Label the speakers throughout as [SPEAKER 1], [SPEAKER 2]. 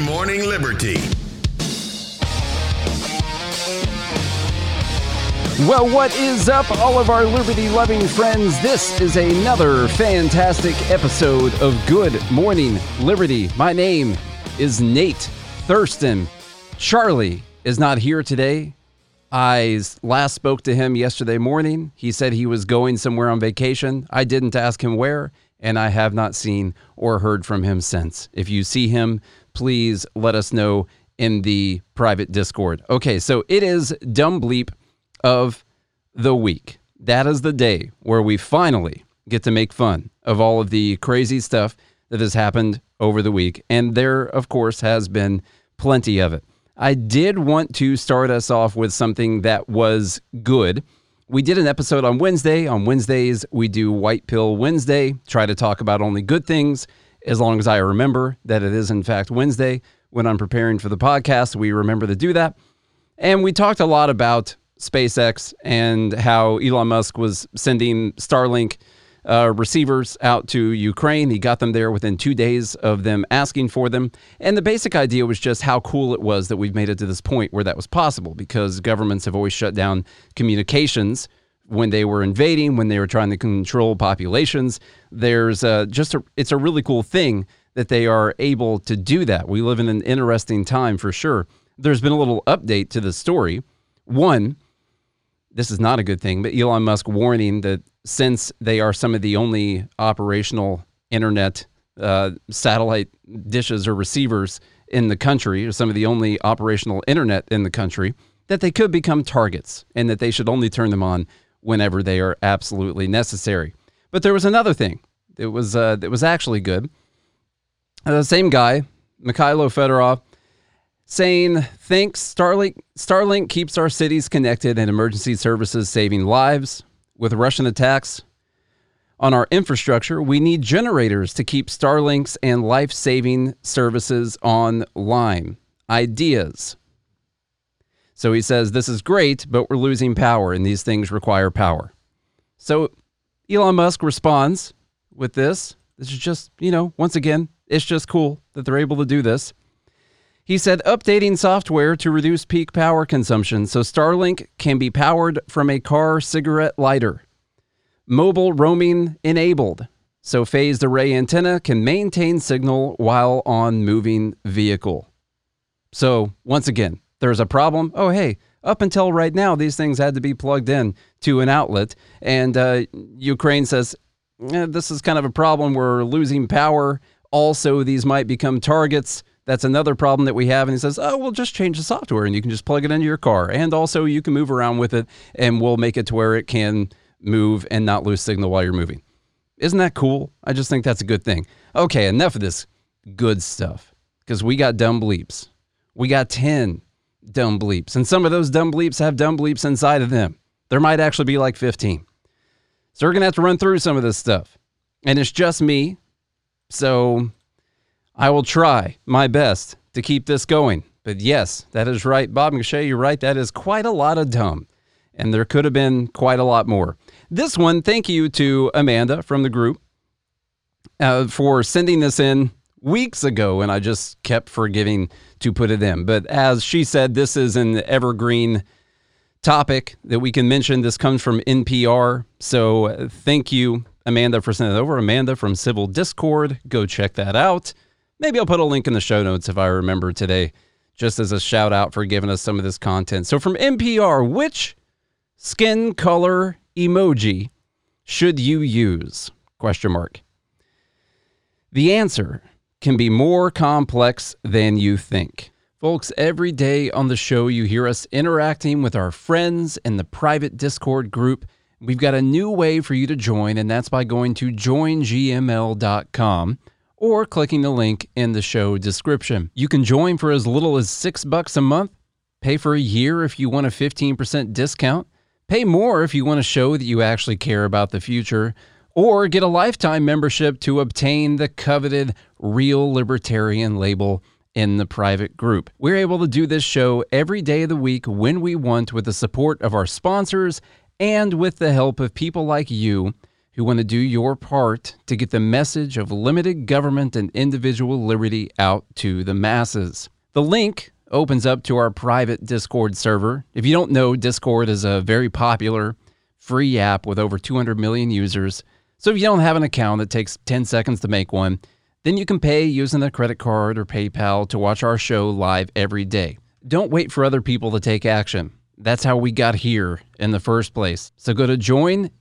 [SPEAKER 1] Morning Liberty.
[SPEAKER 2] Well, what is up, all of our liberty loving friends? This is another fantastic episode of Good Morning Liberty. My name is Nate Thurston. Charlie is not here today. I last spoke to him yesterday morning. He said he was going somewhere on vacation. I didn't ask him where, and I have not seen or heard from him since. If you see him, please let us know in the private Discord. Okay, so it is Dumb Bleep of the week. That is the day where we finally get to make fun of all of the crazy stuff that has happened over the week. And there, of course, has been plenty of it. I did want to start us off with something that was good. We did an episode on Wednesday. On Wednesdays, we do White Pill Wednesday, try to talk about only good things as long as I remember that it is, in fact, Wednesday. When I'm preparing for the podcast, we remember to do that. And we talked a lot about SpaceX and how Elon Musk was sending Starlink uh, receivers out to Ukraine. He got them there within two days of them asking for them. And the basic idea was just how cool it was that we've made it to this point where that was possible because governments have always shut down communications when they were invading, when they were trying to control populations. There's uh, just a, it's a really cool thing that they are able to do that. We live in an interesting time for sure. There's been a little update to the story. One, this is not a good thing, but Elon Musk warning that since they are some of the only operational internet uh, satellite dishes or receivers in the country, or some of the only operational internet in the country, that they could become targets and that they should only turn them on whenever they are absolutely necessary. But there was another thing that was uh, that was actually good. Uh, the same guy, Mikhailo Fedorov, saying thanks Starlink Starlink keeps our cities connected and emergency services saving lives with Russian attacks on our infrastructure we need generators to keep Starlinks and life-saving services online ideas so he says this is great but we're losing power and these things require power so Elon Musk responds with this this is just you know once again it's just cool that they're able to do this he said updating software to reduce peak power consumption so Starlink can be powered from a car cigarette lighter. Mobile roaming enabled so phased array antenna can maintain signal while on moving vehicle. So, once again, there's a problem. Oh, hey, up until right now, these things had to be plugged in to an outlet. And uh, Ukraine says, eh, this is kind of a problem. We're losing power. Also, these might become targets. That's another problem that we have. And he says, oh, we'll just change the software and you can just plug it into your car. And also, you can move around with it and we'll make it to where it can move and not lose signal while you're moving. Isn't that cool? I just think that's a good thing. Okay, enough of this good stuff because we got dumb bleeps. We got 10 dumb bleeps. And some of those dumb bleeps have dumb bleeps inside of them. There might actually be like 15. So we're going to have to run through some of this stuff. And it's just me. So I will try my best to keep this going. But yes, that is right. Bob McShay, you're right. That is quite a lot of dumb. And there could have been quite a lot more. This one, thank you to Amanda from the group uh, for sending this in weeks ago. And I just kept forgetting to put it in. But as she said, this is an evergreen topic that we can mention. This comes from NPR. So uh, thank you, Amanda, for sending it over. Amanda from Civil Discord. Go check that out. Maybe I'll put a link in the show notes if I remember today, just as a shout out for giving us some of this content. So from NPR, which skin color emoji should you use? Question mark. The answer can be more complex than you think. Folks, every day on the show, you hear us interacting with our friends in the private Discord group. We've got a new way for you to join, and that's by going to joingml.com or clicking the link in the show description. You can join for as little as six bucks a month, pay for a year if you want a 15% discount, pay more if you want to show that you actually care about the future, or get a lifetime membership to obtain the coveted Real Libertarian label in the private group. We're able to do this show every day of the week when we want with the support of our sponsors and with the help of people like you who want to do your part to get the message of limited government and individual liberty out to the masses. The link opens up to our private Discord server. If you don't know, Discord is a very popular free app with over 200 million users. So if you don't have an account, it takes 10 seconds to make one. Then you can pay using a credit card or PayPal to watch our show live every day. Don't wait for other people to take action. That's how we got here in the first place. So go to joingml.com.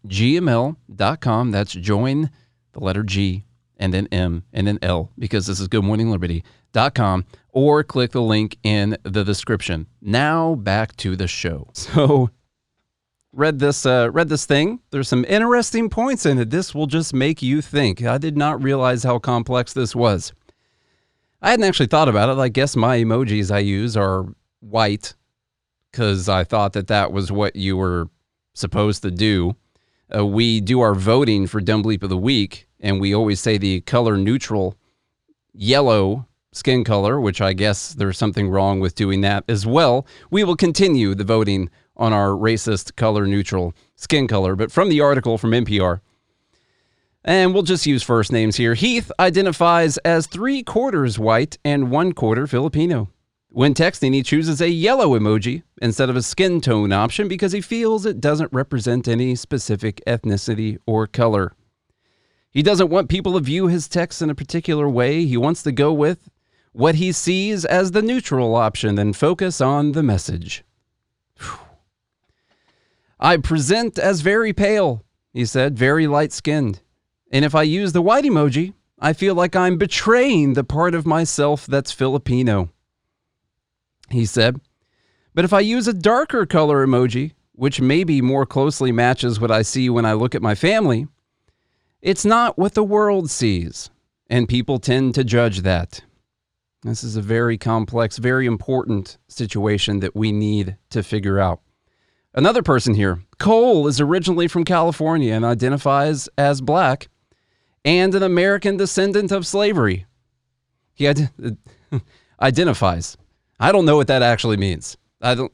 [SPEAKER 2] That's join the letter G and then M and then L because this is Good Morning Liberty.com or click the link in the description. Now back to the show. So read this uh, read this thing. There's some interesting points in it. This will just make you think. I did not realize how complex this was. I hadn't actually thought about it. I guess my emojis I use are white because I thought that that was what you were supposed to do. Uh, we do our voting for Dumb Bleep of the Week, and we always say the color neutral yellow skin color, which I guess there's something wrong with doing that as well. We will continue the voting on our racist color neutral skin color, but from the article from NPR. And we'll just use first names here. Heath identifies as three quarters white and one quarter Filipino. When texting, he chooses a yellow emoji instead of a skin tone option because he feels it doesn't represent any specific ethnicity or color. He doesn't want people to view his text in a particular way. He wants to go with what he sees as the neutral option and focus on the message. I present as very pale, he said, very light skinned. And if I use the white emoji, I feel like I'm betraying the part of myself that's Filipino he said. But if I use a darker color emoji, which maybe more closely matches what I see when I look at my family, it's not what the world sees, and people tend to judge that. This is a very complex, very important situation that we need to figure out. Another person here, Cole, is originally from California and identifies as black and an American descendant of slavery. He ad- identifies I don't know what that actually means. I don't.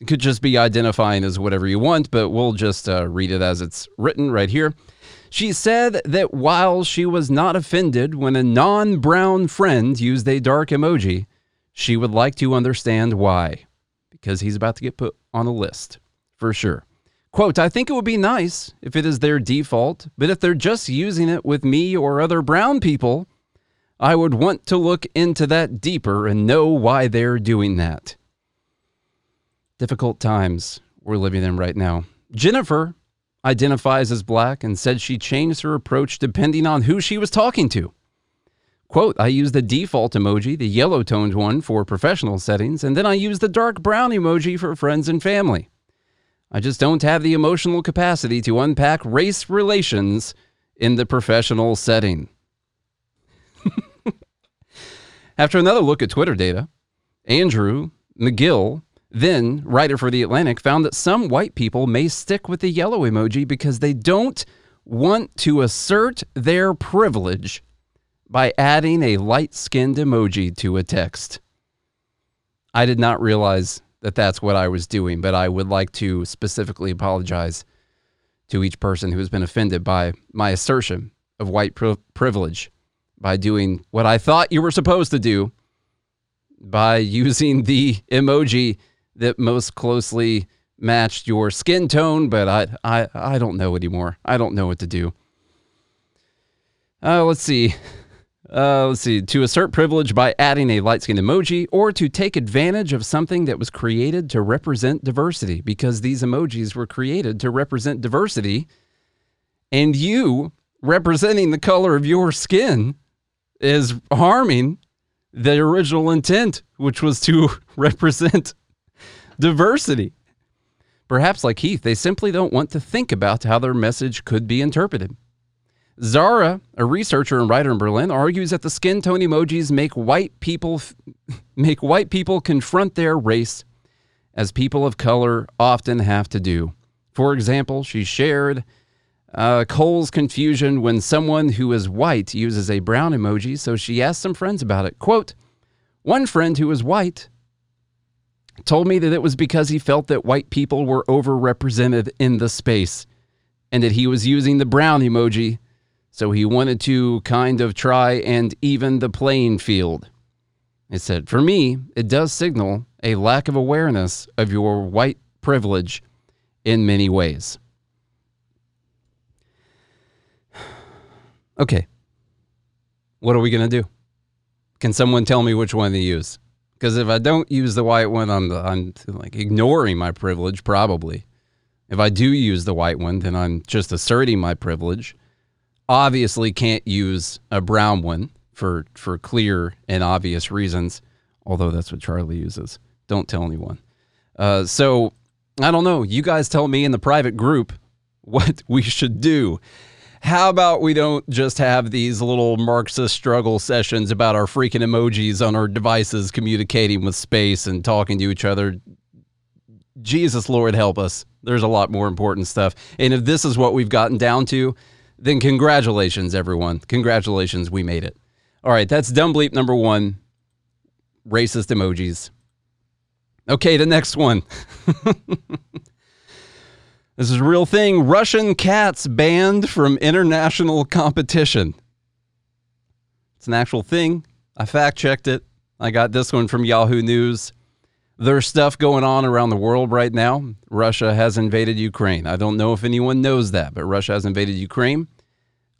[SPEAKER 2] It could just be identifying as whatever you want, but we'll just uh, read it as it's written right here. She said that while she was not offended when a non brown friend used a dark emoji, she would like to understand why. Because he's about to get put on a list, for sure. Quote, I think it would be nice if it is their default, but if they're just using it with me or other brown people, I would want to look into that deeper and know why they're doing that. Difficult times we're living in right now. Jennifer identifies as black and said she changed her approach depending on who she was talking to. Quote, I use the default emoji, the yellow toned one, for professional settings, and then I use the dark brown emoji for friends and family. I just don't have the emotional capacity to unpack race relations in the professional setting. After another look at Twitter data, Andrew McGill, then writer for The Atlantic, found that some white people may stick with the yellow emoji because they don't want to assert their privilege by adding a light skinned emoji to a text. I did not realize that that's what I was doing, but I would like to specifically apologize to each person who has been offended by my assertion of white pri- privilege by doing what I thought you were supposed to do by using the emoji that most closely matched your skin tone, but I, I, I don't know anymore. I don't know what to do. Uh, let's see. Uh, let's see. To assert privilege by adding a light skinned emoji or to take advantage of something that was created to represent diversity because these emojis were created to represent diversity. And you representing the color of your skin is harming the original intent, which was to represent diversity. Perhaps, like Heath, they simply don't want to think about how their message could be interpreted. Zara, a researcher and writer in Berlin, argues that the skin tone emojis make white people make white people confront their race as people of color often have to do. For example, she shared uh, Cole's confusion when someone who is white uses a brown emoji, so she asked some friends about it. Quote, one friend who was white told me that it was because he felt that white people were overrepresented in the space. and that he was using the brown emoji, so he wanted to kind of try and even the playing field. It said, For me, it does signal a lack of awareness of your white privilege in many ways. Okay. What are we going to do? Can someone tell me which one to use? Because if I don't use the white one, I'm, I'm like ignoring my privilege, probably. If I do use the white one, then I'm just asserting my privilege. Obviously, can't use a brown one for for clear and obvious reasons. Although that's what Charlie uses. Don't tell anyone. Uh, so I don't know. You guys tell me in the private group what we should do. How about we don't just have these little Marxist struggle sessions about our freaking emojis on our devices communicating with space and talking to each other? Jesus, Lord, help us. There's a lot more important stuff. And if this is what we've gotten down to, then congratulations, everyone. Congratulations, we made it. All right, that's dumb bleep number one racist emojis. Okay, the next one. this is a real thing. Russian cats banned from international competition. It's an actual thing. I fact checked it. I got this one from Yahoo News. There's stuff going on around the world right now. Russia has invaded Ukraine. I don't know if anyone knows that, but Russia has invaded Ukraine.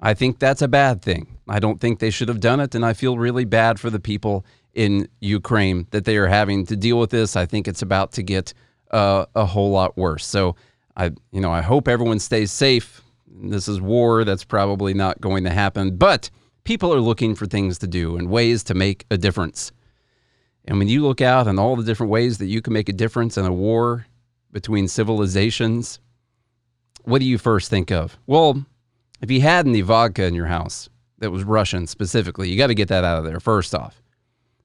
[SPEAKER 2] I think that's a bad thing. I don't think they should have done it, and I feel really bad for the people in Ukraine that they are having to deal with this. I think it's about to get uh, a whole lot worse. So I, you know, I hope everyone stays safe. This is war. That's probably not going to happen, but people are looking for things to do and ways to make a difference. And when you look out and all the different ways that you can make a difference in a war between civilizations, what do you first think of? Well, if you had any vodka in your house that was Russian specifically, you got to get that out of there first off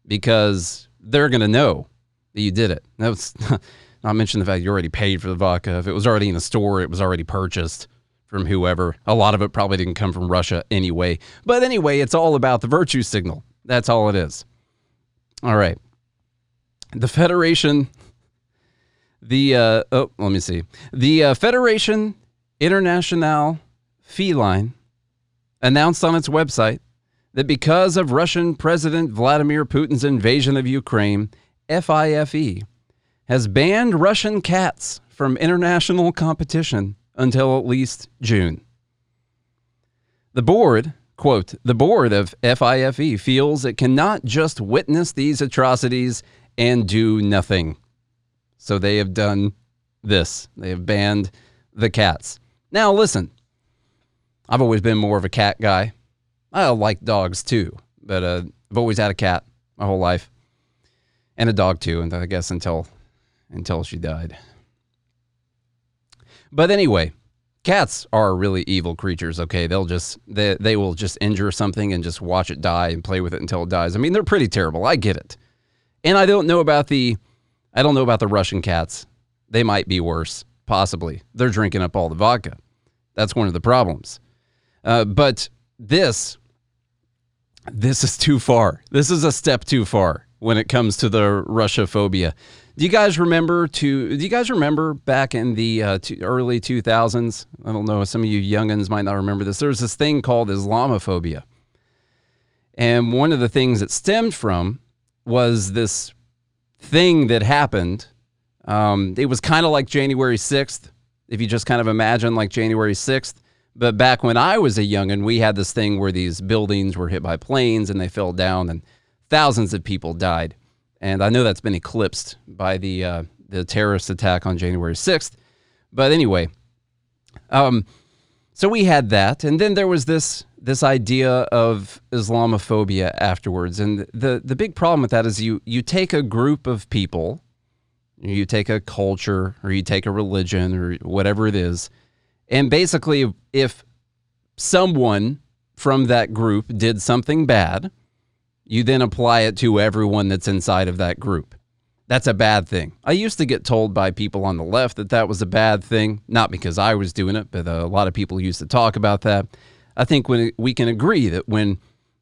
[SPEAKER 2] because they're going to know that you did it. That's not mention the fact you already paid for the vodka. If it was already in a store, it was already purchased from whoever. A lot of it probably didn't come from Russia anyway. But anyway, it's all about the virtue signal. That's all it is. All right. The Federation, the, uh, oh, let me see. The uh, Federation Internationale Feline announced on its website that because of Russian President Vladimir Putin's invasion of Ukraine, FIFA has banned Russian cats from international competition until at least June. The board, quote, the board of FIFA feels it cannot just witness these atrocities and do nothing. So they have done this. They have banned the cats. Now, listen, I've always been more of a cat guy. I like dogs too, but uh, I've always had a cat my whole life, and a dog too. And I guess until until she died. But anyway, cats are really evil creatures. Okay, they'll just they they will just injure something and just watch it die and play with it until it dies. I mean, they're pretty terrible. I get it, and I don't know about the I don't know about the Russian cats. They might be worse, possibly. They're drinking up all the vodka. That's one of the problems. Uh, but this, this is too far. This is a step too far when it comes to the Russia phobia. Do you guys remember to? Do you guys remember back in the uh, early 2000s? I don't know. Some of you youngins might not remember this. There was this thing called Islamophobia, and one of the things it stemmed from was this thing that happened. Um, it was kind of like January 6th, if you just kind of imagine like January 6th. But back when I was a youngin', we had this thing where these buildings were hit by planes and they fell down, and thousands of people died. And I know that's been eclipsed by the uh, the terrorist attack on January 6th. But anyway, um, so we had that, and then there was this this idea of Islamophobia afterwards. And the the big problem with that is you you take a group of people, you take a culture, or you take a religion, or whatever it is and basically, if someone from that group did something bad, you then apply it to everyone that's inside of that group. That's a bad thing. I used to get told by people on the left that that was a bad thing, not because I was doing it, but uh, a lot of people used to talk about that. I think when we can agree that when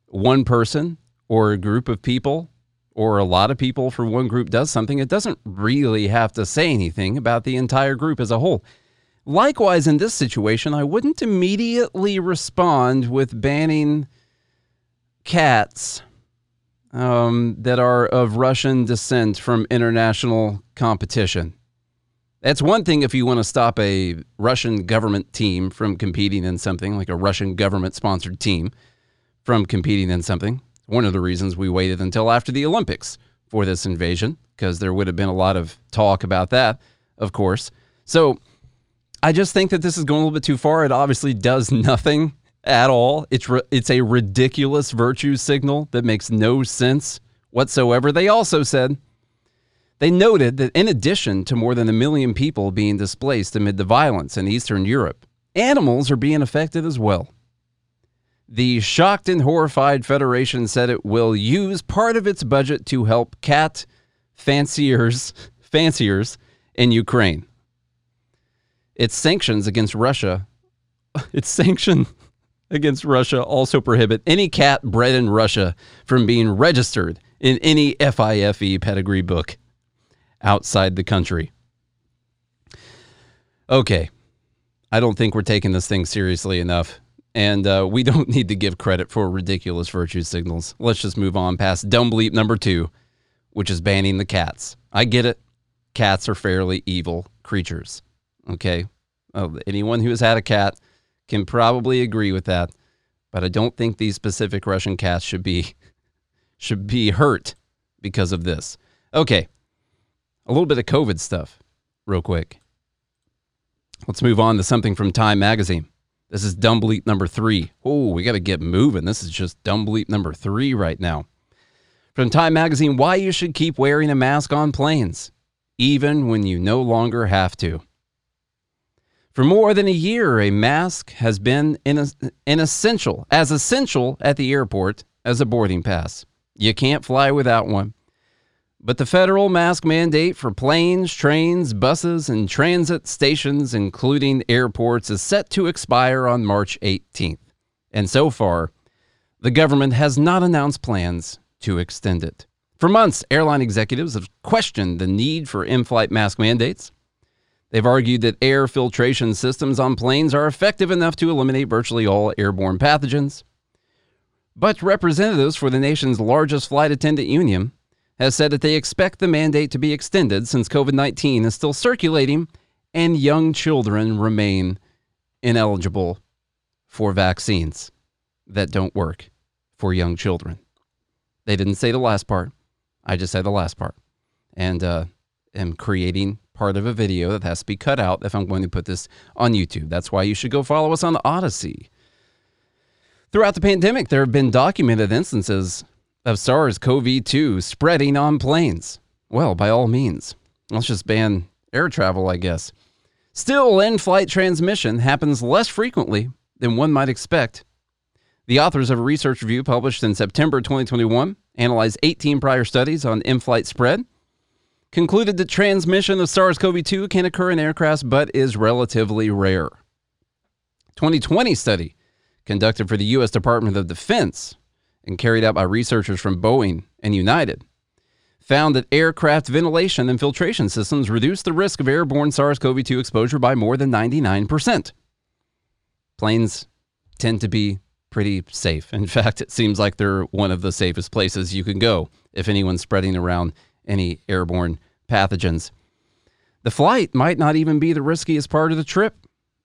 [SPEAKER 2] one person or a group of people or a lot of people for one group does something, it doesn't really have to say anything about the entire group as a whole Likewise, in this situation, I wouldn't immediately respond with banning cats um, that are of Russian descent from international competition. That's one thing if you want to stop a Russian government team from competing in something, like a Russian government sponsored team from competing in something. One of the reasons we waited until after the Olympics for this invasion, because there would have been a lot of talk about that, of course. So I just think that this is going a little bit too far. It obviously does nothing at all. It's re- it's a ridiculous virtue signal that makes no sense whatsoever. They also said they noted that in addition to more than a million people being displaced amid the violence in Eastern Europe, animals are being affected as well. The shocked and horrified Federation said it will use part of its budget to help cat fanciers fanciers in Ukraine. Its sanctions against Russia, its sanction against Russia also prohibit any cat bred in Russia from being registered in any FIFE pedigree book outside the country. Okay. I don't think we're taking this thing seriously enough. And uh, we don't need to give credit for ridiculous virtue signals. Let's just move on past dumb bleep number two, which is banning the cats. I get it. Cats are fairly evil creatures. Okay. Uh, anyone who has had a cat can probably agree with that. But I don't think these specific Russian cats should be should be hurt because of this. Okay. A little bit of COVID stuff, real quick. Let's move on to something from Time Magazine. This is dumb bleep number three. Oh, we got to get moving. This is just dumb bleep number three right now. From Time Magazine, why you should keep wearing a mask on planes, even when you no longer have to. For more than a year, a mask has been an, essential, as essential at the airport as a boarding pass. You can't fly without one. But the federal mask mandate for planes, trains, buses, and transit stations, including airports, is set to expire on March 18th. And so far, the government has not announced plans to extend it. For months, airline executives have questioned the need for in flight mask mandates. They've argued that air filtration systems on planes are effective enough to eliminate virtually all airborne pathogens. But representatives for the nation's largest flight attendant union has said that they expect the mandate to be extended since COVID 19 is still circulating and young children remain ineligible for vaccines that don't work for young children. They didn't say the last part. I just said the last part. And uh, am creating part of a video that has to be cut out if I'm going to put this on YouTube. That's why you should go follow us on Odysee. Throughout the pandemic, there have been documented instances of SARS CoV 2 spreading on planes. Well, by all means, let's just ban air travel, I guess. Still, in flight transmission happens less frequently than one might expect. The authors of a research review published in September 2021 analyzed 18 prior studies on in flight spread concluded that transmission of SARS CoV 2 can occur in aircrafts but is relatively rare. 2020 study conducted for the U.S. Department of Defense and carried out by researchers from Boeing and United found that aircraft ventilation and filtration systems reduce the risk of airborne SARS CoV 2 exposure by more than 99%. Planes tend to be pretty safe. In fact, it seems like they're one of the safest places you can go if anyone's spreading around any airborne pathogens. The flight might not even be the riskiest part of the trip,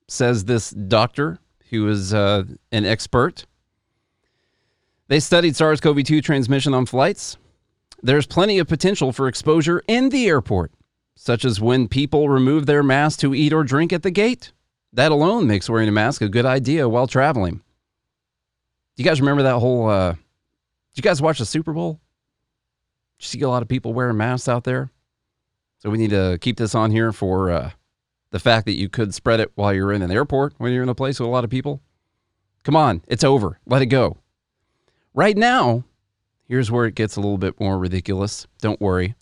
[SPEAKER 2] says this doctor who is uh, an expert. They studied SARS CoV 2 transmission on flights. There's plenty of potential for exposure in the airport, such as when people remove their mask to eat or drink at the gate. That alone makes wearing a mask a good idea while traveling. Do you guys remember that whole? Uh, did you guys watch the Super Bowl? Did you see a lot of people wearing masks out there? So we need to keep this on here for uh, the fact that you could spread it while you're in an airport, when you're in a place with a lot of people. Come on, it's over. Let it go. Right now, here's where it gets a little bit more ridiculous. Don't worry.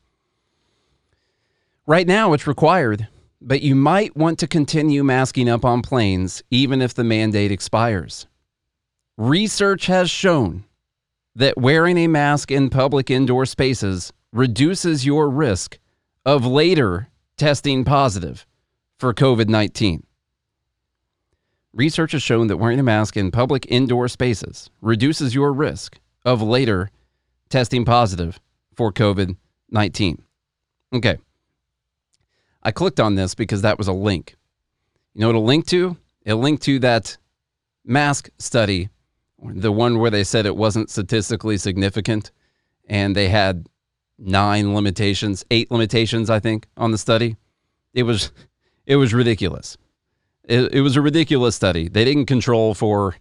[SPEAKER 2] Right now, it's required, but you might want to continue masking up on planes even if the mandate expires. Research has shown that wearing a mask in public indoor spaces reduces your risk of later testing positive for COVID 19. research has shown that wearing a mask in public indoor spaces reduces your risk of later testing positive for COVID 19. Okay. I clicked on this because that was a link. You know what a link to? It linked to that mask study, the one where they said it wasn't statistically significant and they had nine limitations, eight limitations, I think, on the study. It was it was ridiculous. It, it was a ridiculous study. They didn't control for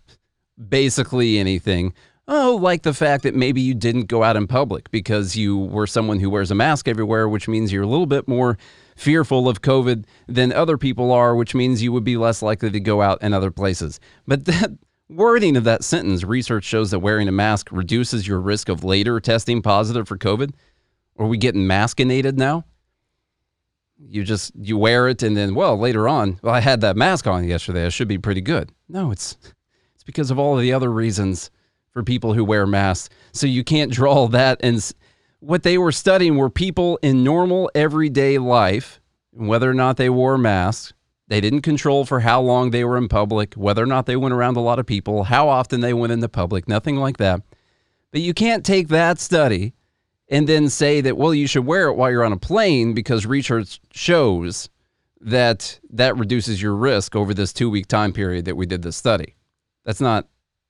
[SPEAKER 2] basically anything. Oh, like the fact that maybe you didn't go out in public because you were someone who wears a mask everywhere, which means you're a little bit more fearful of COVID than other people are, which means you would be less likely to go out in other places. But that wording of that sentence, research shows that wearing a mask reduces your risk of later testing positive for COVID. Are we getting maskinated now? You just you wear it and then well later on, well I had that mask on yesterday. I should be pretty good. No, it's it's because of all of the other reasons for people who wear masks. So you can't draw that and what they were studying were people in normal everyday life, whether or not they wore masks. They didn't control for how long they were in public, whether or not they went around a lot of people, how often they went into public, nothing like that. But you can't take that study and then say that, well, you should wear it while you're on a plane because research shows that that reduces your risk over this two week time period that we did this study. That's not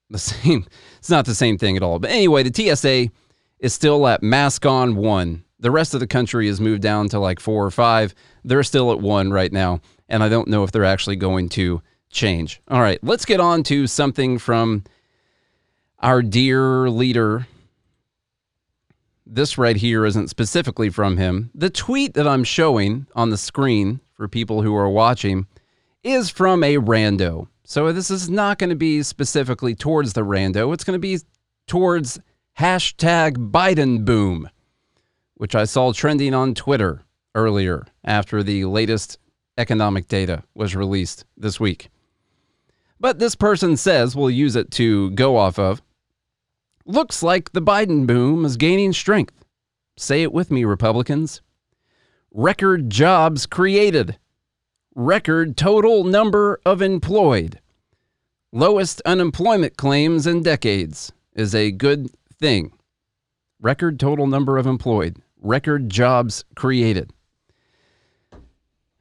[SPEAKER 2] the same. It's not the same thing at all. But anyway, the TSA is still at mask on one. The rest of the country has moved down to like four or five. They're still at one right now. And I don't know if they're actually going to change. All right, let's get on to something from our dear leader. This right here isn't specifically from him. The tweet that I'm showing on the screen for people who are watching is from a rando. So this is not going to be specifically towards the rando. It's going to be towards hashtag Biden boom, which I saw trending on Twitter earlier after the latest economic data was released this week. But this person says we'll use it to go off of. Looks like the Biden boom is gaining strength. Say it with me, Republicans. Record jobs created. Record total number of employed. Lowest unemployment claims in decades is a good thing. Record total number of employed, record jobs created.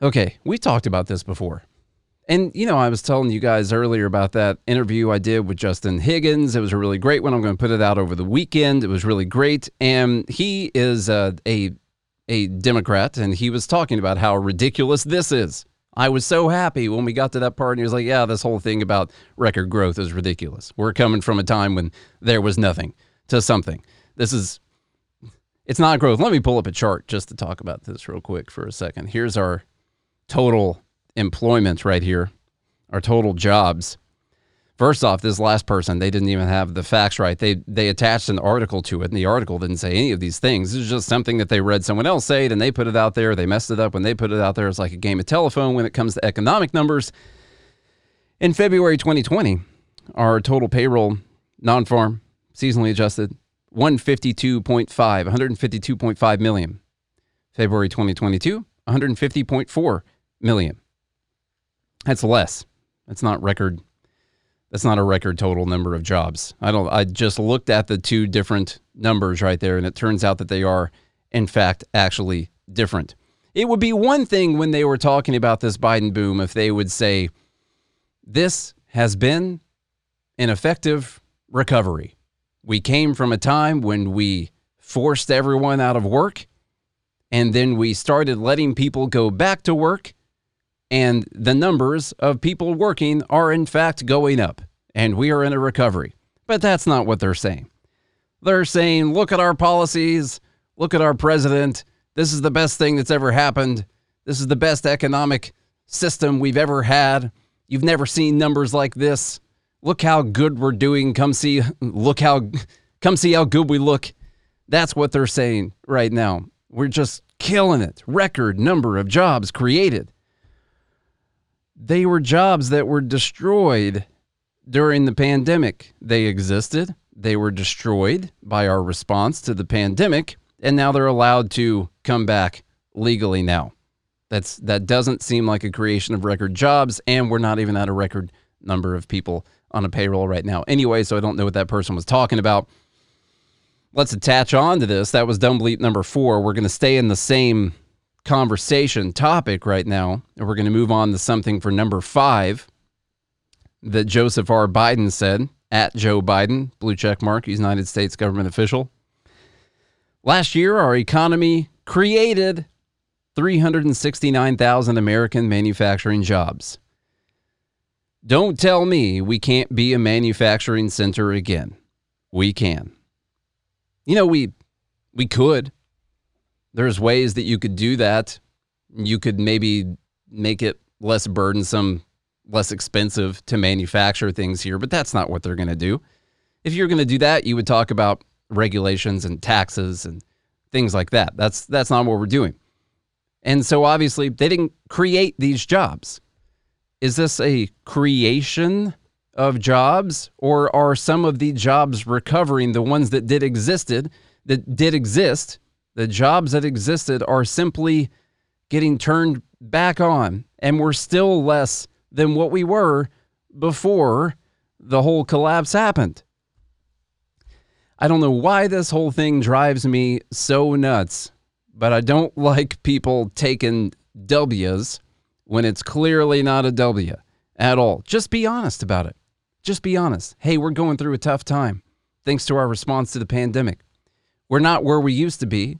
[SPEAKER 2] Okay, we talked about this before. And, you know, I was telling you guys earlier about that interview I did with Justin Higgins. It was a really great one. I'm going to put it out over the weekend. It was really great. And he is uh, a, a Democrat, and he was talking about how ridiculous this is. I was so happy when we got to that part, and he was like, Yeah, this whole thing about record growth is ridiculous. We're coming from a time when there was nothing to something. This is it's not growth. Let me pull up a chart just to talk about this real quick for a second. Here's our total employment right here, our total jobs. First off, this last person, they didn't even have the facts right. They they attached an article to it, and the article didn't say any of these things. This is just something that they read someone else say it, and they put it out there. They messed it up when they put it out there. It's like a game of telephone when it comes to economic numbers. In February 2020, our total payroll, non-farm, seasonally adjusted 152.5 152.5 million february 2022 150.4 million that's less. That's not record that's not a record total number of jobs. I don't i just looked at the two different numbers right there and it turns out that they are in fact actually different. It would be one thing when they were talking about this biden boom if they would say this has been an effective recovery. We came from a time when we forced everyone out of work, and then we started letting people go back to work, and the numbers of people working are in fact going up, and we are in a recovery. But that's not what they're saying. They're saying, look at our policies, look at our president. This is the best thing that's ever happened. This is the best economic system we've ever had. You've never seen numbers like this look how good we're doing. Come see, look how, come see how good we look. That's what they're saying right now. We're just killing it. Record number of jobs created. They were jobs that were destroyed during the pandemic. They existed, they were destroyed by our response to the pandemic, and now they're allowed to come back legally now. That's that doesn't seem like a creation of record jobs, and we're not even at a record number of people on a payroll right now. Anyway, so I don't know what that person was talking about. Let's attach on to this. That was dumb bleep number four. We're going to stay in the same conversation topic right now, and we're going to move on to something for number five that Joseph R. Biden said at Joe Biden, blue check mark, United States government official. Last year, our economy created 369,000 American manufacturing jobs. Don't tell me we can't be a manufacturing center again. We can. You know, we we could. There's ways that you could do that. You could maybe make it less burdensome, less expensive to manufacture things here, but that's not what they're going to do. If you're going to do that, you would talk about regulations and taxes and things like that. That's that's not what we're doing. And so obviously, they didn't create these jobs is this a creation of jobs or are some of the jobs recovering the ones that did existed that did exist the jobs that existed are simply getting turned back on and we're still less than what we were before the whole collapse happened i don't know why this whole thing drives me so nuts but i don't like people taking w's when it's clearly not a W at all. Just be honest about it. Just be honest. Hey, we're going through a tough time thanks to our response to the pandemic. We're not where we used to be,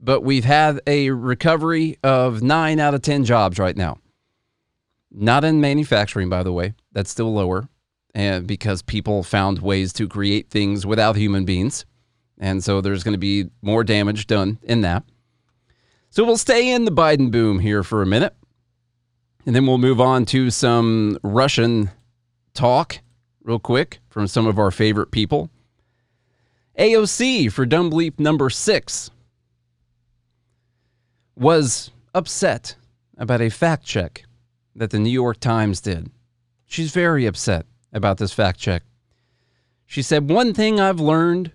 [SPEAKER 2] but we've had a recovery of nine out of 10 jobs right now. Not in manufacturing, by the way. That's still lower and because people found ways to create things without human beings. And so there's going to be more damage done in that. So we'll stay in the Biden boom here for a minute. And then we'll move on to some Russian talk real quick from some of our favorite people. AOC for Dumb Bleep number six was upset about a fact check that the New York Times did. She's very upset about this fact check. She said, One thing I've learned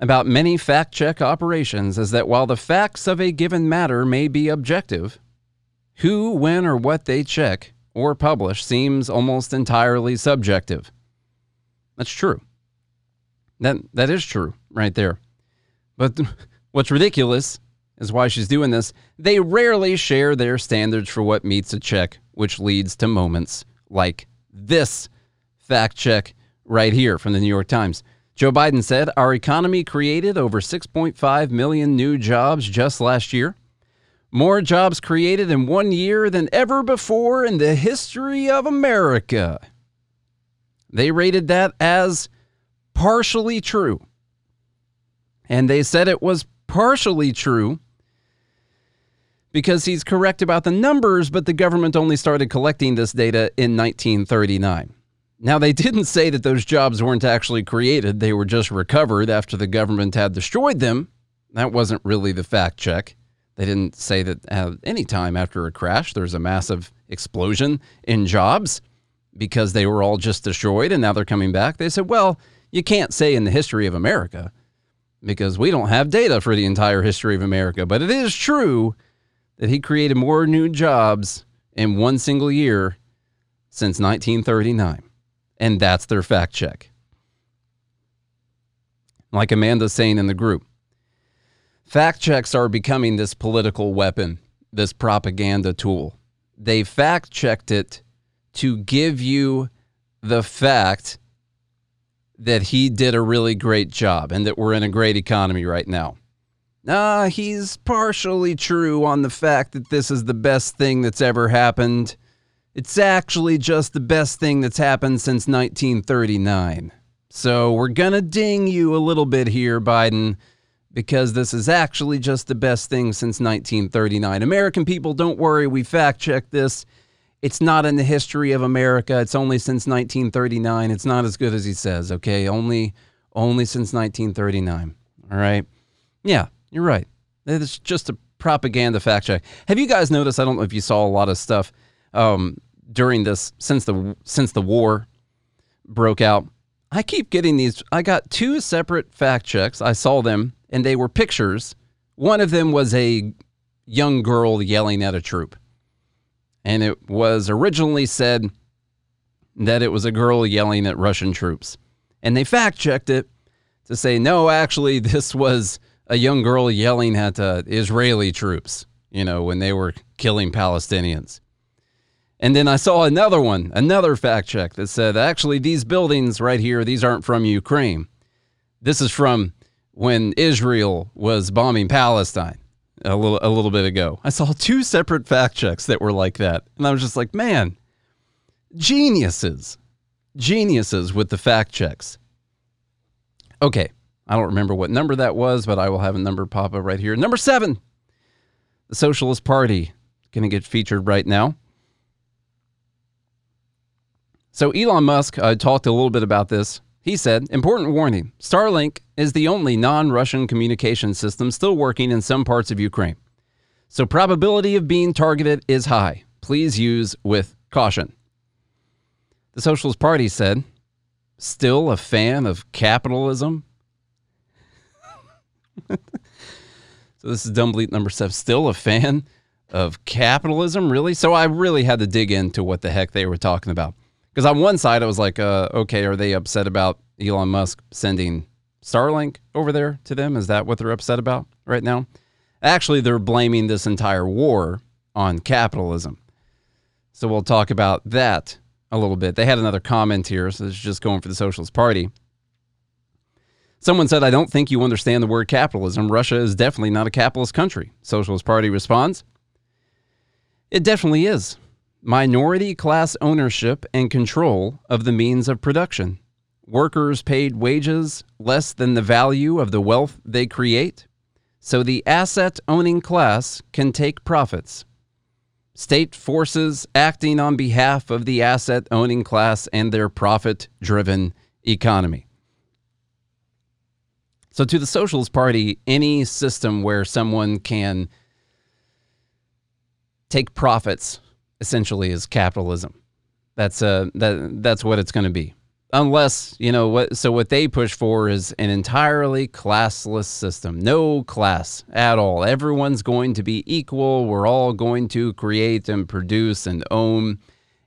[SPEAKER 2] about many fact check operations is that while the facts of a given matter may be objective, who, when, or what they check or publish seems almost entirely subjective. That's true. That, that is true right there. But what's ridiculous is why she's doing this. They rarely share their standards for what meets a check, which leads to moments like this fact check right here from the New York Times. Joe Biden said, Our economy created over 6.5 million new jobs just last year. More jobs created in one year than ever before in the history of America. They rated that as partially true. And they said it was partially true because he's correct about the numbers, but the government only started collecting this data in 1939. Now, they didn't say that those jobs weren't actually created, they were just recovered after the government had destroyed them. That wasn't really the fact check. They didn't say that at any time after a crash there's a massive explosion in jobs because they were all just destroyed and now they're coming back. They said, well, you can't say in the history of America because we don't have data for the entire history of America. But it is true that he created more new jobs in one single year since 1939. And that's their fact check. Like Amanda's saying in the group, Fact checks are becoming this political weapon, this propaganda tool. They fact checked it to give you the fact that he did a really great job and that we're in a great economy right now. Uh, he's partially true on the fact that this is the best thing that's ever happened. It's actually just the best thing that's happened since 1939. So we're to ding you a little bit here, Biden because this is actually just the best thing since 1939. American people, don't worry, we fact checked this. It's not in the history of America. It's only since 1939. It's not as good as he says, okay? Only only since 1939. All right? Yeah, you're right. It's just a propaganda fact check. Have you guys noticed? I don't know if you saw a lot of stuff um, during this since the since the war broke out. I keep getting these. I got two separate fact checks. I saw them and they were pictures. One of them was a young girl yelling at a troop. And it was originally said that it was a girl yelling at Russian troops. And they fact checked it to say, no, actually, this was a young girl yelling at uh, Israeli troops, you know, when they were killing Palestinians. And then I saw another one, another fact check that said, actually, these buildings right here, these aren't from Ukraine. This is from when Israel was bombing Palestine a little a little bit ago. I saw two separate fact checks that were like that. And I was just like, man, geniuses. Geniuses with the fact checks. Okay. I don't remember what number that was, but I will have a number pop up right here. Number seven, the Socialist Party. Going to get featured right now. So Elon Musk uh, talked a little bit about this. He said, important warning Starlink is the only non Russian communication system still working in some parts of Ukraine. So probability of being targeted is high. Please use with caution. The Socialist Party said, still a fan of capitalism? so this is dumb bleep number seven. Still a fan of capitalism? Really? So I really had to dig into what the heck they were talking about. Because on one side, I was like, uh, okay, are they upset about Elon Musk sending Starlink over there to them? Is that what they're upset about right now? Actually, they're blaming this entire war on capitalism. So we'll talk about that a little bit. They had another comment here, so it's just going for the Socialist Party. Someone said, I don't think you understand the word capitalism. Russia is definitely not a capitalist country. Socialist Party responds, It definitely is minority class ownership and control of the means of production. Workers paid wages less than the value of the wealth they create, so the asset owning class can take profits. State forces acting on behalf of the asset owning class and their profit driven economy. So, to the Socialist Party, any system where someone can take profits essentially is capitalism. That's uh that that's what it's going to be. Unless, you know, what so what they push for is an entirely classless system. No class at all. Everyone's going to be equal. We're all going to create and produce and own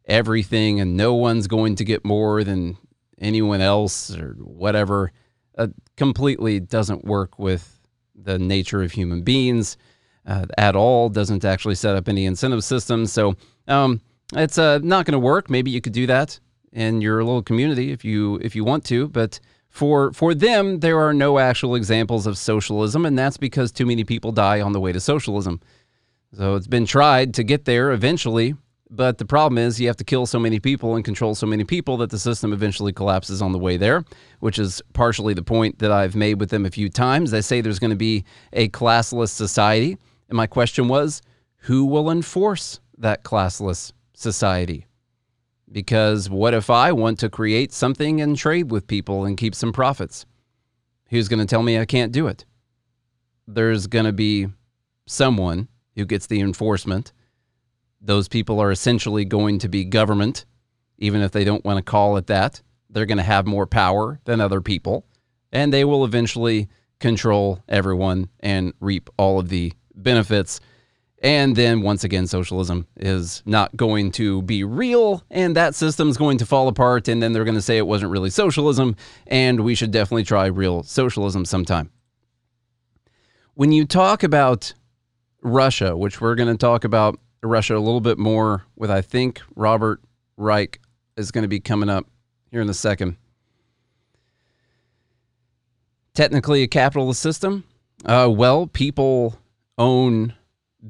[SPEAKER 2] everything and no one's going to get more than anyone else or whatever. Uh, completely doesn't work with the nature of human beings uh, at all. Doesn't actually set up any incentive systems. So um, it's uh, not going to work. Maybe you could do that in your little community if you if you want to, but for for them there are no actual examples of socialism, and that's because too many people die on the way to socialism. So it's been tried to get there eventually, but the problem is you have to kill so many people and control so many people that the system eventually collapses on the way there, which is partially the point that I've made with them a few times. They say there's going to be a classless society, and my question was, who will enforce that classless society. Because what if I want to create something and trade with people and keep some profits? Who's going to tell me I can't do it? There's going to be someone who gets the enforcement. Those people are essentially going to be government, even if they don't want to call it that. They're going to have more power than other people, and they will eventually control everyone and reap all of the benefits and then once again, socialism is not going to be real, and that system's going to fall apart. And then they're going to say it wasn't really socialism, and we should definitely try real socialism sometime. When you talk about Russia, which we're going to talk about Russia a little bit more with, I think Robert Reich is going to be coming up here in a second. Technically, a capitalist system. Uh, well, people own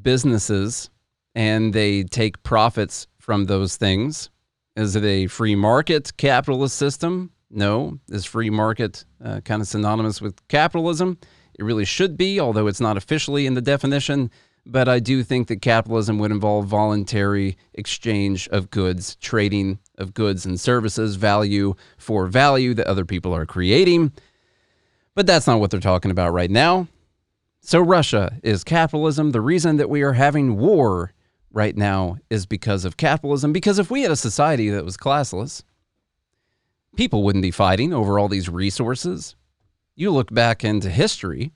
[SPEAKER 2] businesses and they take profits from those things. Is it a free market capitalist system? No. Is free market uh, kind of synonymous with capitalism? It really should be, although it's not officially in the definition. But I do think that capitalism would involve voluntary exchange of goods, trading of goods and services, value for value that other people are creating. But that's not what they're talking about right now. So, Russia is capitalism. The reason that we are having war right now is because of capitalism. Because if we had a society that was classless, people wouldn't be fighting over all these resources. You look back into history,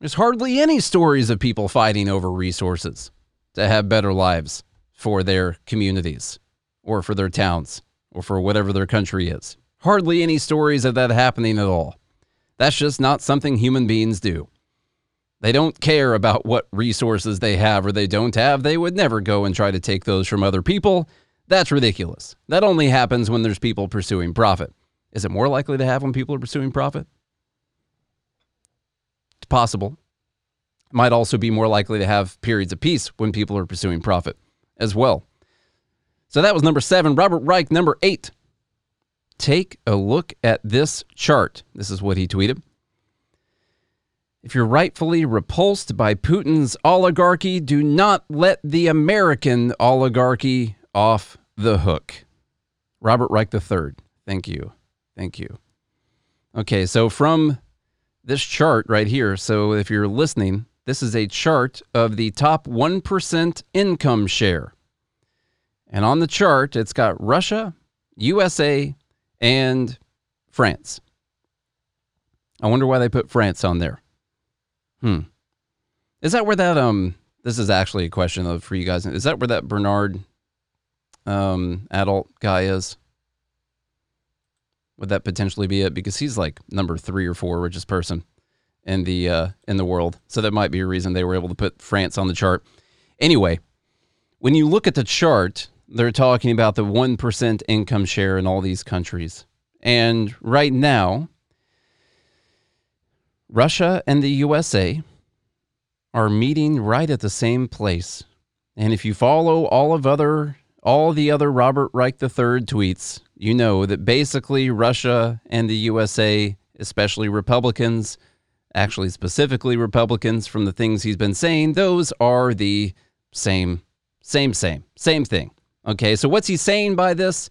[SPEAKER 2] there's hardly any stories of people fighting over resources to have better lives for their communities or for their towns or for whatever their country is. Hardly any stories of that happening at all. That's just not something human beings do. They don't care about what resources they have or they don't have. They would never go and try to take those from other people. That's ridiculous. That only happens when there's people pursuing profit. Is it more likely to have when people are pursuing profit? It's possible. Might also be more likely to have periods of peace when people are pursuing profit as well. So that was number seven. Robert Reich, number eight. Take a look at this chart. This is what he tweeted. If you're rightfully repulsed by Putin's oligarchy, do not let the American oligarchy off the hook. Robert Reich III. Thank you. Thank you. Okay, so from this chart right here, so if you're listening, this is a chart of the top 1% income share. And on the chart, it's got Russia, USA, and France. I wonder why they put France on there. Hmm. Is that where that um this is actually a question for you guys. Is that where that Bernard um adult guy is? Would that potentially be it? Because he's like number three or four richest person in the uh, in the world. So that might be a reason they were able to put France on the chart. Anyway, when you look at the chart, they're talking about the 1% income share in all these countries. And right now, Russia and the USA are meeting right at the same place. And if you follow all of other all the other Robert Reich III tweets, you know that basically Russia and the USA, especially Republicans, actually specifically Republicans from the things he's been saying, those are the same same same same thing. Okay, so what's he saying by this?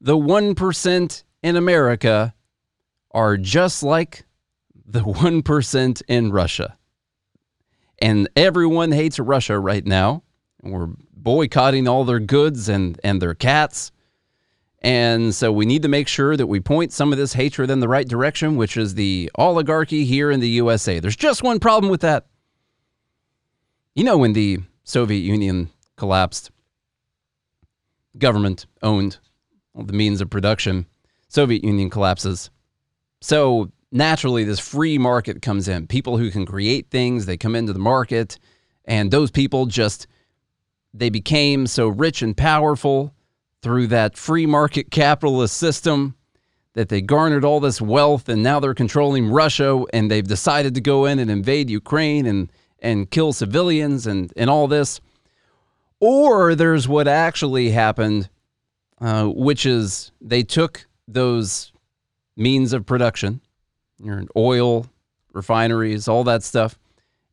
[SPEAKER 2] The 1% in America are just like the 1% in Russia. And everyone hates Russia right now. We're boycotting all their goods and, and their cats. And so we need to make sure that we point some of this hatred in the right direction, which is the oligarchy here in the USA. There's just one problem with that. You know, when the Soviet Union collapsed, government owned the means of production. Soviet Union collapses. So naturally, this free market comes in. People who can create things, they come into the market, and those people just they became so rich and powerful through that free market capitalist system that they garnered all this wealth and now they're controlling Russia and they've decided to go in and invade Ukraine and and kill civilians and and all this. Or there's what actually happened, uh, which is they took those means of production, your oil, refineries, all that stuff,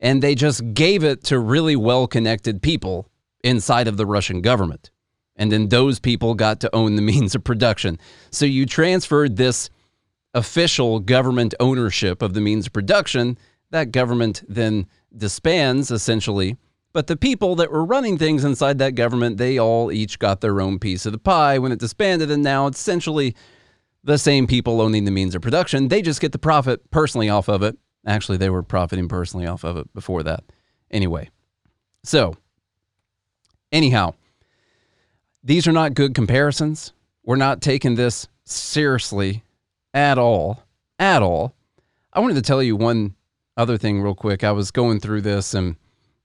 [SPEAKER 2] and they just gave it to really well connected people inside of the Russian government. And then those people got to own the means of production. So you transferred this official government ownership of the means of production. That government then disbands essentially but the people that were running things inside that government, they all each got their own piece of the pie when it disbanded. And now it's essentially the same people owning the means of production. They just get the profit personally off of it. Actually, they were profiting personally off of it before that. Anyway, so anyhow, these are not good comparisons. We're not taking this seriously at all. At all. I wanted to tell you one other thing real quick. I was going through this and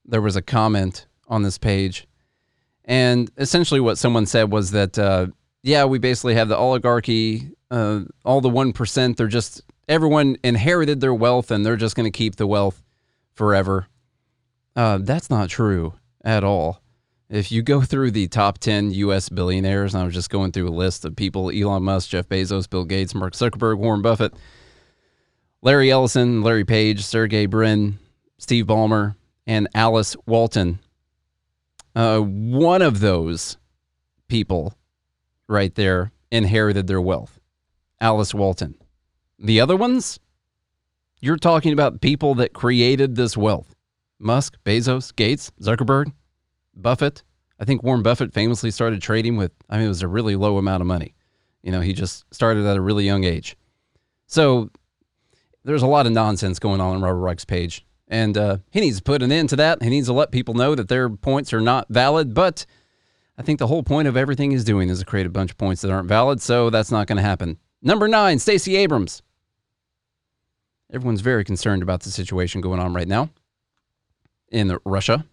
[SPEAKER 2] there was a comment on this page. And essentially, what someone said was that, uh, yeah, we basically have the oligarchy, uh, all the 1%, they're just, everyone inherited their wealth and they're just going to keep the wealth forever. Uh, that's not true at all. If you go through the top 10 US billionaires, I was just going through a list of people Elon Musk, Jeff Bezos, Bill Gates, Mark Zuckerberg, Warren Buffett, Larry Ellison, Larry Page, Sergey Brin, Steve Ballmer, and Alice Walton. Uh, one of those people right there inherited their wealth. Alice Walton. The other ones, you're talking about people that created this wealth. Musk, Bezos, Gates, Zuckerberg, Buffett. I think Warren Buffett famously started trading with, I mean, it was a really low amount of money. You know, he just started at a really young age. So there's a lot of nonsense going on on Robert Reich's page. And uh, he needs to put an end to that. He needs to let people know that their points are not valid. But I think the whole point of everything he's doing is to create a bunch of points that aren't valid, so that's not going to happen. Number nine, Stacey Abrams. Everyone's very concerned about the situation going on right now in Russia,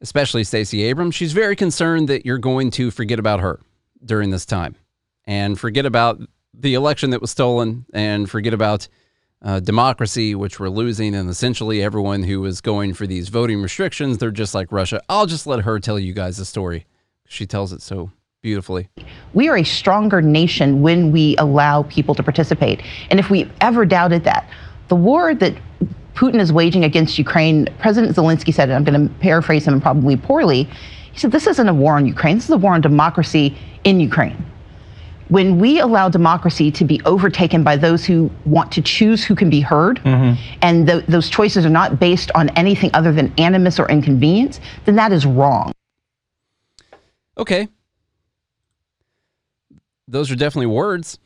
[SPEAKER 2] especially Stacey Abrams. She's very concerned that you're going to forget about her during this time and forget about the election that was stolen and forget about uh, democracy, which we're losing, and essentially everyone who is going for these voting restrictions, they're just like Russia. I'll just let her tell you guys the story. She tells it so beautifully.
[SPEAKER 1] We are a stronger nation when we allow people to participate. And if we ever doubted that, the war that Putin is waging against Ukraine, President Zelensky said, and I'm going to paraphrase him probably poorly, he said, This isn't a war on Ukraine, this is a war on democracy in Ukraine when we allow democracy to be overtaken by those who want to choose who can be heard, mm-hmm. and th- those choices are not based on anything other than animus or inconvenience, then that is wrong.
[SPEAKER 2] Okay. Those are definitely words.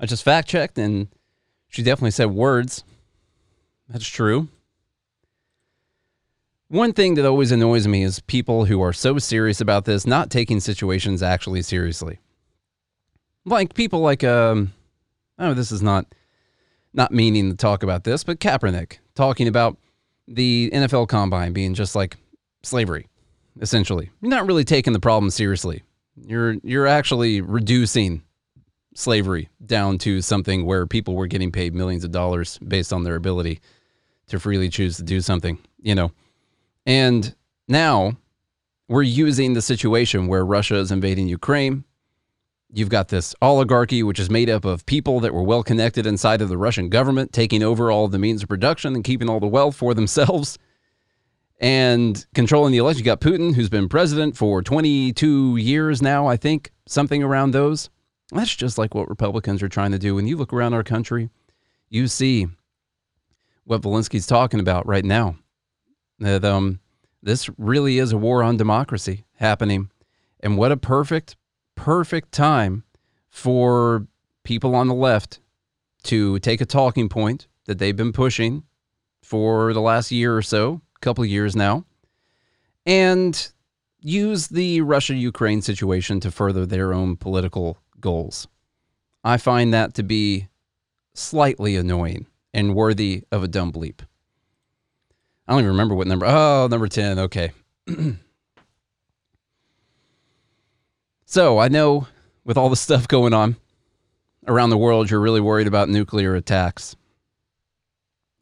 [SPEAKER 2] I just fact checked, and she definitely said words. That's true. One thing that always annoys me is people who are so serious about this not taking situations actually seriously. Like people like um oh this is not not meaning to talk about this, but Kaepernick talking about the NFL combine being just like slavery, essentially. You're not really taking the problem seriously. You're you're actually reducing slavery down to something where people were getting paid millions of dollars based on their ability to freely choose to do something, you know. And now we're using the situation where Russia is invading Ukraine. You've got this oligarchy, which is made up of people that were well connected inside of the Russian government, taking over all the means of production and keeping all the wealth for themselves and controlling the election. You got Putin, who's been president for 22 years now, I think, something around those. That's just like what Republicans are trying to do. When you look around our country, you see what Zelensky's talking about right now that um, this really is a war on democracy happening. And what a perfect, perfect time for people on the left to take a talking point that they've been pushing for the last year or so, a couple years now, and use the Russia Ukraine situation to further their own political goals. I find that to be slightly annoying and worthy of a dumb bleep. I don't even remember what number. Oh, number 10. Okay. so I know with all the stuff going on around the world, you're really worried about nuclear attacks.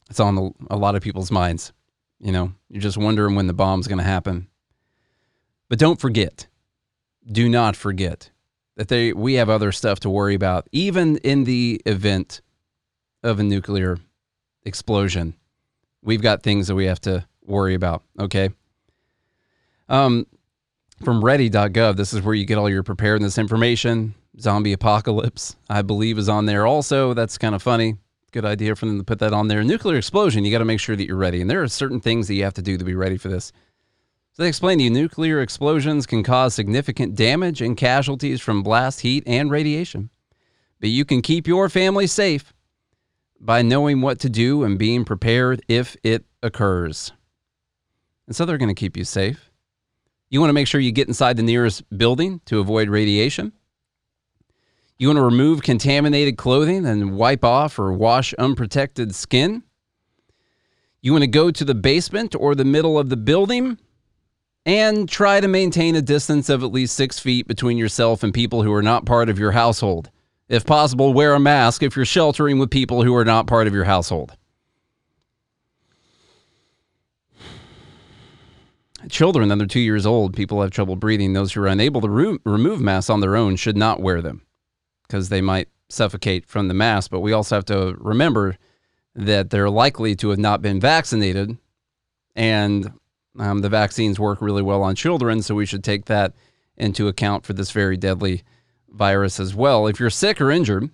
[SPEAKER 2] It's on a lot of people's minds. You know, you're just wondering when the bomb's going to happen. But don't forget, do not forget that they we have other stuff to worry about, even in the event of a nuclear explosion we've got things that we have to worry about. Okay. Um, from ready.gov, this is where you get all your preparedness information. Zombie apocalypse, I believe, is on there also. That's kind of funny. Good idea for them to put that on there. Nuclear explosion, you got to make sure that you're ready. And there are certain things that you have to do to be ready for this. So they explain to you nuclear explosions can cause significant damage and casualties from blast heat and radiation. But you can keep your family safe by knowing what to do and being prepared if it occurs. And so they're going to keep you safe. You want to make sure you get inside the nearest building to avoid radiation. You want to remove contaminated clothing and wipe off or wash unprotected skin. You want to go to the basement or the middle of the building and try to maintain a distance of at least six feet between yourself and people who are not part of your household. If possible, wear a mask if you're sheltering with people who are not part of your household. Children under two years old, people have trouble breathing. Those who are unable to re- remove masks on their own should not wear them because they might suffocate from the mask. But we also have to remember that they're likely to have not been vaccinated, and um, the vaccines work really well on children. So we should take that into account for this very deadly virus as well. If you're sick or injured,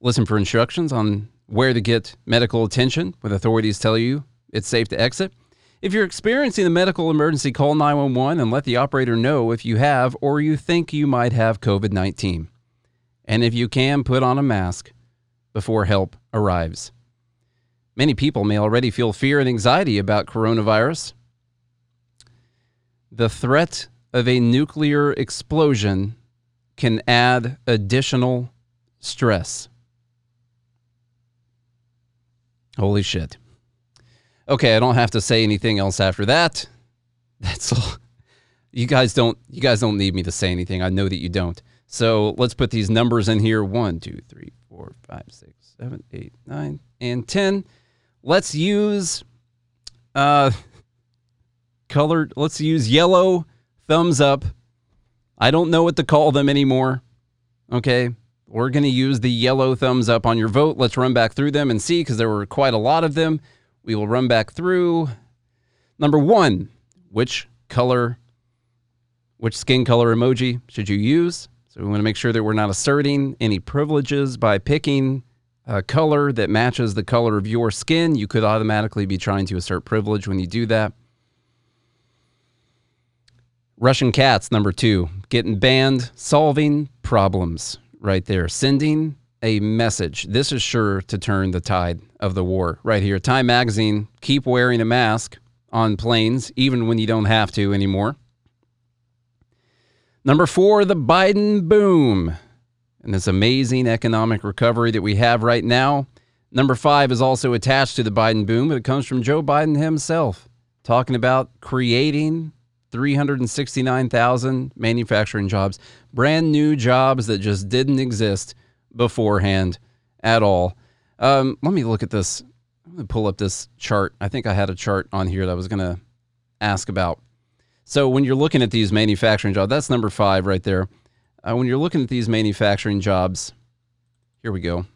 [SPEAKER 2] listen for instructions on where to get medical attention when authorities tell you it's safe to exit. If you're experiencing a medical emergency, call 911 and let the operator know if you have or you think you might have COVID 19. And if you can, put on a mask before help arrives. Many people may already feel fear and anxiety about coronavirus. the threat of a nuclear explosion can add additional stress. Holy shit. Okay, I don't have to say anything else after that. That's all. You guys don't you guys don't need me to say anything. I know that you don't. So let's put these numbers in here. One, two, three, four, five, six, seven, eight, nine, and ten. Let's use uh colored let's use yellow thumbs up. I don't know what to call them anymore. Okay. We're going to use the yellow thumbs up on your vote. Let's run back through them and see because there were quite a lot of them. We will run back through. Number one, which color, which skin color emoji should you use? So we want to make sure that we're not asserting any privileges by picking a color that matches the color of your skin. You could automatically be trying to assert privilege when you do that. Russian cats, number two, getting banned, solving problems right there, sending a message. This is sure to turn the tide of the war right here. Time magazine, keep wearing a mask on planes, even when you don't have to anymore. Number four, the Biden boom and this amazing economic recovery that we have right now. Number five is also attached to the Biden boom, but it comes from Joe Biden himself, talking about creating 369,000 manufacturing jobs, brand new jobs that just didn't exist beforehand at all. Um, let me look at this. I'm going to pull up this chart. I think I had a chart on here that I was going to ask about. So when you're looking at these manufacturing jobs, that's number five right there. Uh, when you're looking at these manufacturing jobs, here we go.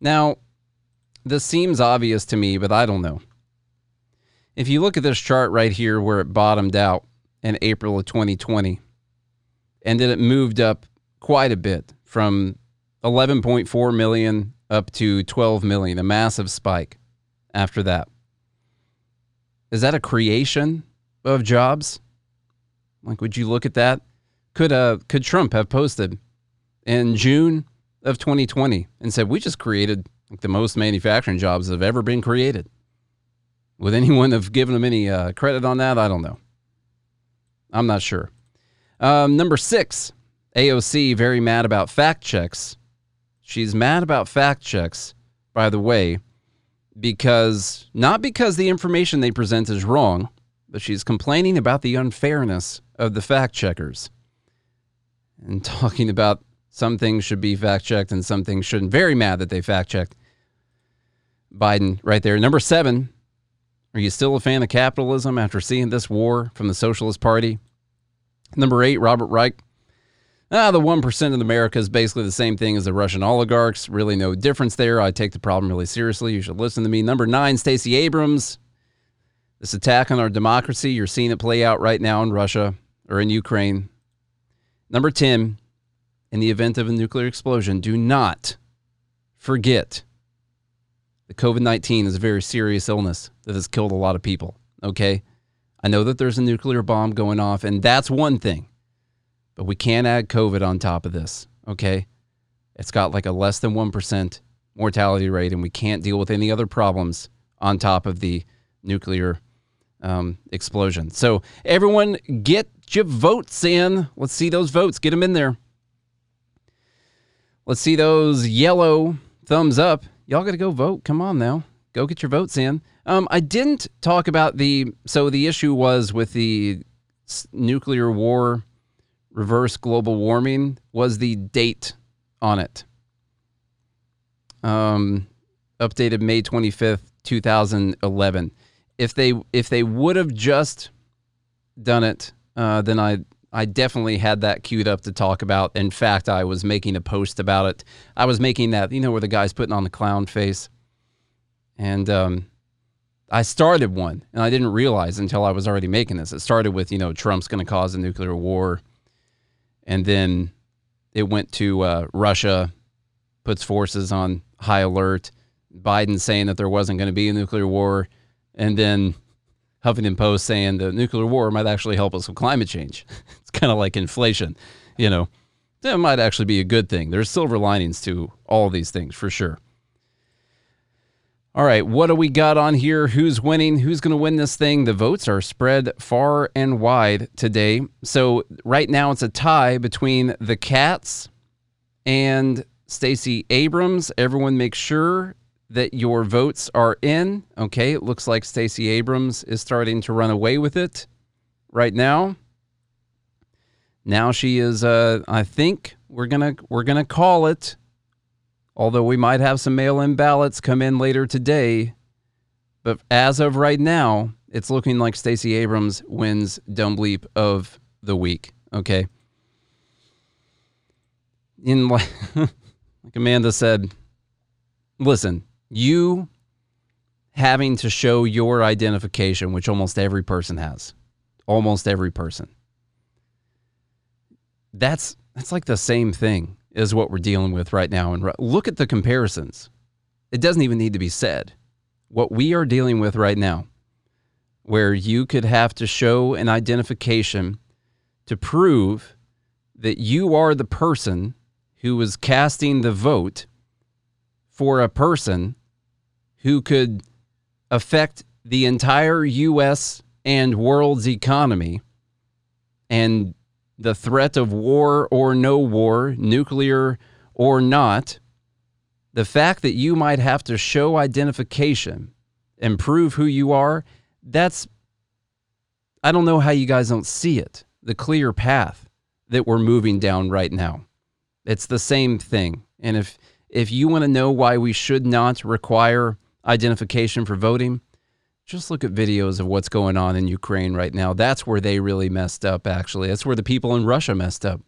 [SPEAKER 2] Now, this seems obvious to me, but I don't know. If you look at this chart right here where it bottomed out in April of 2020, and then it moved up quite a bit from 11.4 million up to 12 million, a massive spike after that. Is that a creation of jobs? Like, would you look at that? Could uh could Trump have posted in June of 2020 and said we just created like the most manufacturing jobs that have ever been created? Would anyone have given him any uh, credit on that? I don't know. I'm not sure. Um, number six, AOC very mad about fact checks. She's mad about fact checks, by the way, because not because the information they present is wrong, but she's complaining about the unfairness of the fact checkers and talking about some things should be fact checked and some things shouldn't. Very mad that they fact checked Biden right there. Number seven, are you still a fan of capitalism after seeing this war from the Socialist Party? Number eight, Robert Reich. Ah, the 1% of America is basically the same thing as the Russian oligarchs. Really no difference there. I take the problem really seriously. You should listen to me. Number nine, Stacey Abrams. This attack on our democracy, you're seeing it play out right now in Russia or in Ukraine. Number 10, in the event of a nuclear explosion, do not forget the COVID 19 is a very serious illness that has killed a lot of people. Okay. I know that there's a nuclear bomb going off, and that's one thing, but we can't add COVID on top of this. Okay. It's got like a less than 1% mortality rate, and we can't deal with any other problems on top of the nuclear um, explosion. So, everyone, get your votes in. Let's see those votes. Get them in there. Let's see those yellow thumbs up y'all got to go vote. Come on now, go get your votes in. Um, I didn't talk about the so the issue was with the nuclear war, reverse global warming was the date on it. Um, updated May twenty fifth, two thousand eleven. If they if they would have just done it, uh, then I I definitely had that queued up to talk about. In fact, I was making a post about it. I was making that, you know, where the guy's putting on the clown face. And um, I started one, and I didn't realize until I was already making this. It started with, you know, Trump's going to cause a nuclear war. And then it went to uh, Russia puts forces on high alert. Biden saying that there wasn't going to be a nuclear war. And then Huffington Post saying the nuclear war might actually help us with climate change. it's kind of like inflation, you know. That might actually be a good thing. There's silver linings to all these things for sure. All right, what do we got on here? Who's winning? Who's going to win this thing? The votes are spread far and wide today. So, right now it's a tie between the Cats and Stacey Abrams. Everyone make sure that your votes are in. Okay, it looks like Stacey Abrams is starting to run away with it right now. Now she is uh I think we're to we're to call it although we might have some mail in ballots come in later today. But as of right now, it's looking like Stacey Abrams wins Dumb Bleep of the week. Okay. In like, like Amanda said, listen, you having to show your identification, which almost every person has, almost every person. That's that's like the same thing is what we're dealing with right now. And look at the comparisons. It doesn't even need to be said. What we are dealing with right now, where you could have to show an identification to prove that you are the person who was casting the vote for a person who could affect the entire U.S. and world's economy and the threat of war or no war, nuclear or not, the fact that you might have to show identification and prove who you are, that's, I don't know how you guys don't see it, the clear path that we're moving down right now. It's the same thing. And if, if you want to know why we should not require identification for voting, just look at videos of what's going on in Ukraine right now. That's where they really messed up, actually. That's where the people in Russia messed up.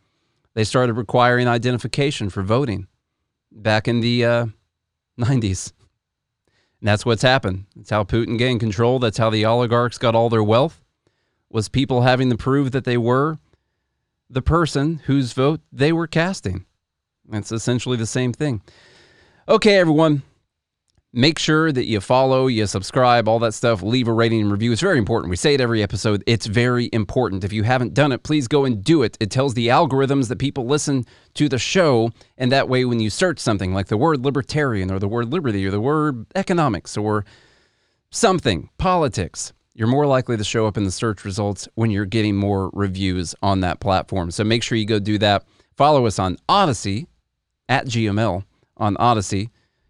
[SPEAKER 2] They started requiring identification for voting back in the uh, 90s. And that's what's happened. That's how Putin gained control. That's how the oligarchs got all their wealth, was people having to prove that they were the person whose vote they were casting. It's essentially the same thing. Okay, everyone. Make sure that you follow, you subscribe, all that stuff. Leave a rating and review. It's very important. We say it every episode. It's very important. If you haven't done it, please go and do it. It tells the algorithms that people listen to the show. And that way, when you search something like the word libertarian or the word liberty or the word economics or something, politics, you're more likely to show up in the search results when you're getting more reviews on that platform. So make sure you go do that. Follow us on Odysee at GML on Odysee,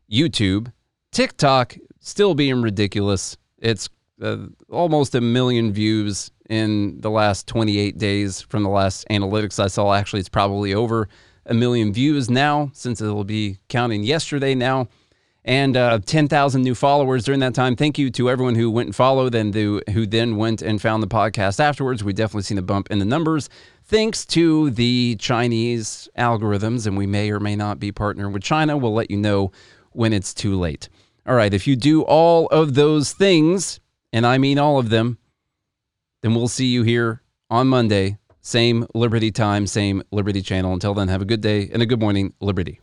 [SPEAKER 2] YouTube, TikTok still being ridiculous. It's uh, almost a million views in the last 28 days from the last analytics I saw. Actually, it's probably over a million views now since it will be counting yesterday now. And uh, 10,000 new followers during that time. Thank you to everyone who went and followed and who, who then went and found the podcast afterwards. We definitely seen a bump in the numbers thanks to the Chinese algorithms. And we may or may not be partnering with China. We'll let you know when it's too late. All right, if you do all of those things, and I mean all of them, then we'll see you here on Monday. Same Liberty time, same Liberty channel. Until then, have a good day and a good morning, Liberty.